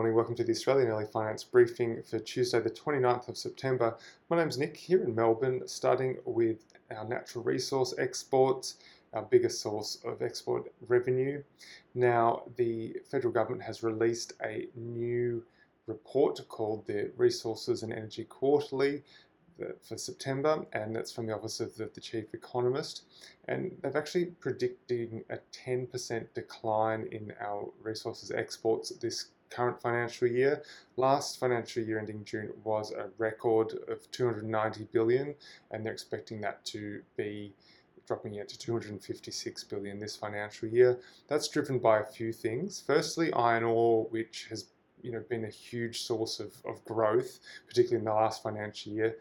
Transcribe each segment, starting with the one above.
morning. Welcome to the Australian Early Finance Briefing for Tuesday, the 29th of September. My name's Nick here in Melbourne, starting with our natural resource exports, our biggest source of export revenue. Now, the federal government has released a new report called the Resources and Energy Quarterly for September, and that's from the Office of the, the, Chief Economist. And they've actually predicting a 10% decline in our resources exports this current financial year. Last financial year ending June was a record of 290 billion, and they're expecting that to be dropping it to 256 billion this financial year. That's driven by a few things. Firstly, iron ore, which has you know been a huge source of, of growth, particularly in the last financial year,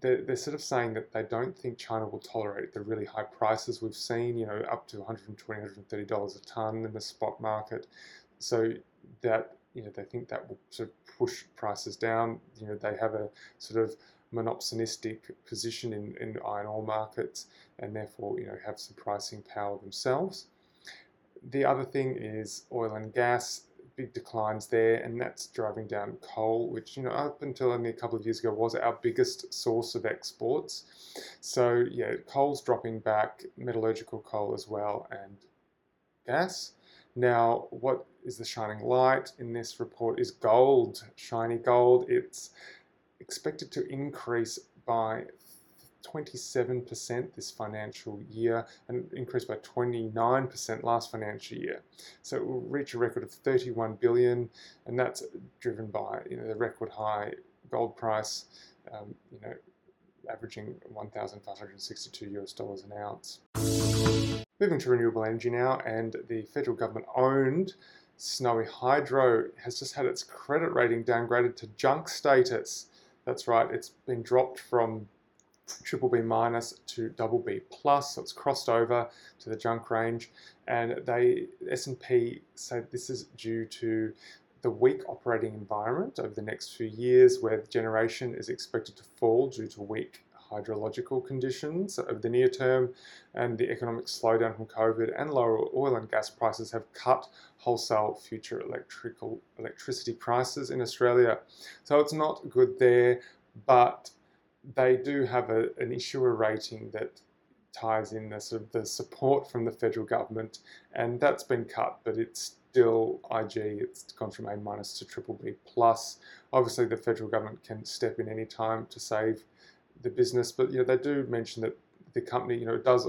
they're, they're sort of saying that they don't think China will tolerate the really high prices we've seen, you know, up to 120 $130 a ton in the spot market. So that, you know, they think that will sort of push prices down. You know, they have a sort of monopsonistic position in, in iron ore markets and therefore, you know, have some pricing power themselves. The other thing is oil and gas big declines there, and that's driving down coal, which you know up until only a couple of years ago was our biggest source of exports. So yeah, coal's dropping back, metallurgical coal as well, and gas. Now, what is the shining light in this report is gold, shiny gold. It's expected to increase by 27% this financial year and increased by 29% last financial year. So it will reach a record of 31 billion, and that's driven by you know the record high gold price, um, you know, averaging 1,562 US dollars an ounce. Moving to renewable energy now, and the federal government owned Snowy Hydro has just had its credit rating downgraded to junk status. That's right, it's been dropped from triple B minus to double B plus, so it's crossed over to the junk range, and they S&P say this is due to the weak operating environment over the next few years, where generation is expected to fall due to weak hydrological conditions over the near term, and the economic slowdown from COVID and lower oil and gas prices have cut wholesale future electrical electricity prices in Australia. So it's not good there, but they do have a, an issuer rating that ties in the sort of the support from the federal government, and that's been cut, but it's still IG. It's gone from A minus to triple B plus. Obviously, the federal government can step in any time to save the business, but you know they do mention that the company, you know, does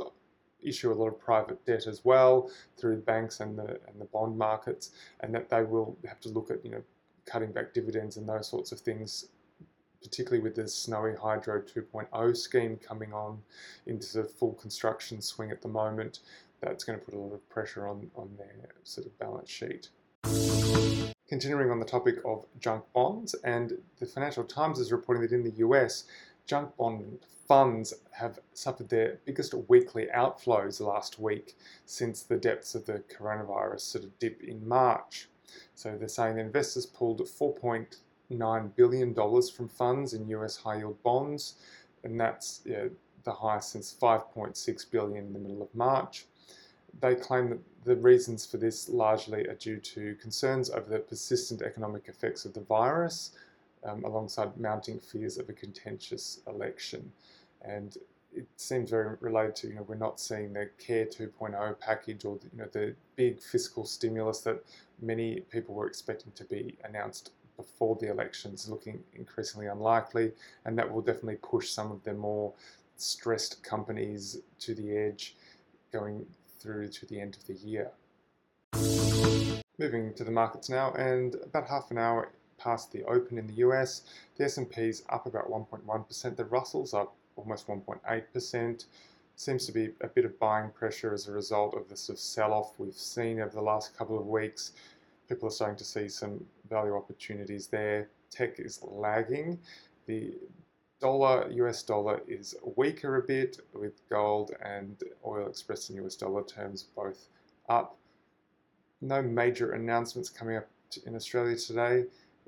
issue a lot of private debt as well through banks and the and the bond markets, and that they will have to look at you know cutting back dividends and those sorts of things particularly with the Snowy Hydro 2.0 scheme coming on into the full construction swing at the moment, that's going to put a lot of pressure on, on their sort of balance sheet. Continuing on the topic of junk bonds, and the Financial Times is reporting that in the US, junk bond funds have suffered their biggest weekly outflows last week since the depths of the coronavirus sort of dip in March. So they're saying the investors pulled 4.3 $9 billion from funds in US high yield bonds, and that's the highest since 5.6 billion in the middle of March. They claim that the reasons for this largely are due to concerns over the persistent economic effects of the virus, um, alongside mounting fears of a contentious election. And it seems very related to you know we're not seeing the Care 2.0 package or you know the big fiscal stimulus that many people were expecting to be announced before the elections looking increasingly unlikely, and that will definitely push some of the more stressed companies to the edge going through to the end of the year. Moving to the markets now, and about half an hour past the open in the US, the S&P's up about 1.1%, the Russell's up almost 1.8%. Seems to be a bit of buying pressure as a result of the sort of sell-off we've seen over the last couple of weeks people are starting to see some value opportunities there. Tech is lagging. The dollar, US dollar, is weaker a bit with gold and oil expressed in US dollar terms both up. No major announcements coming up in Australia today.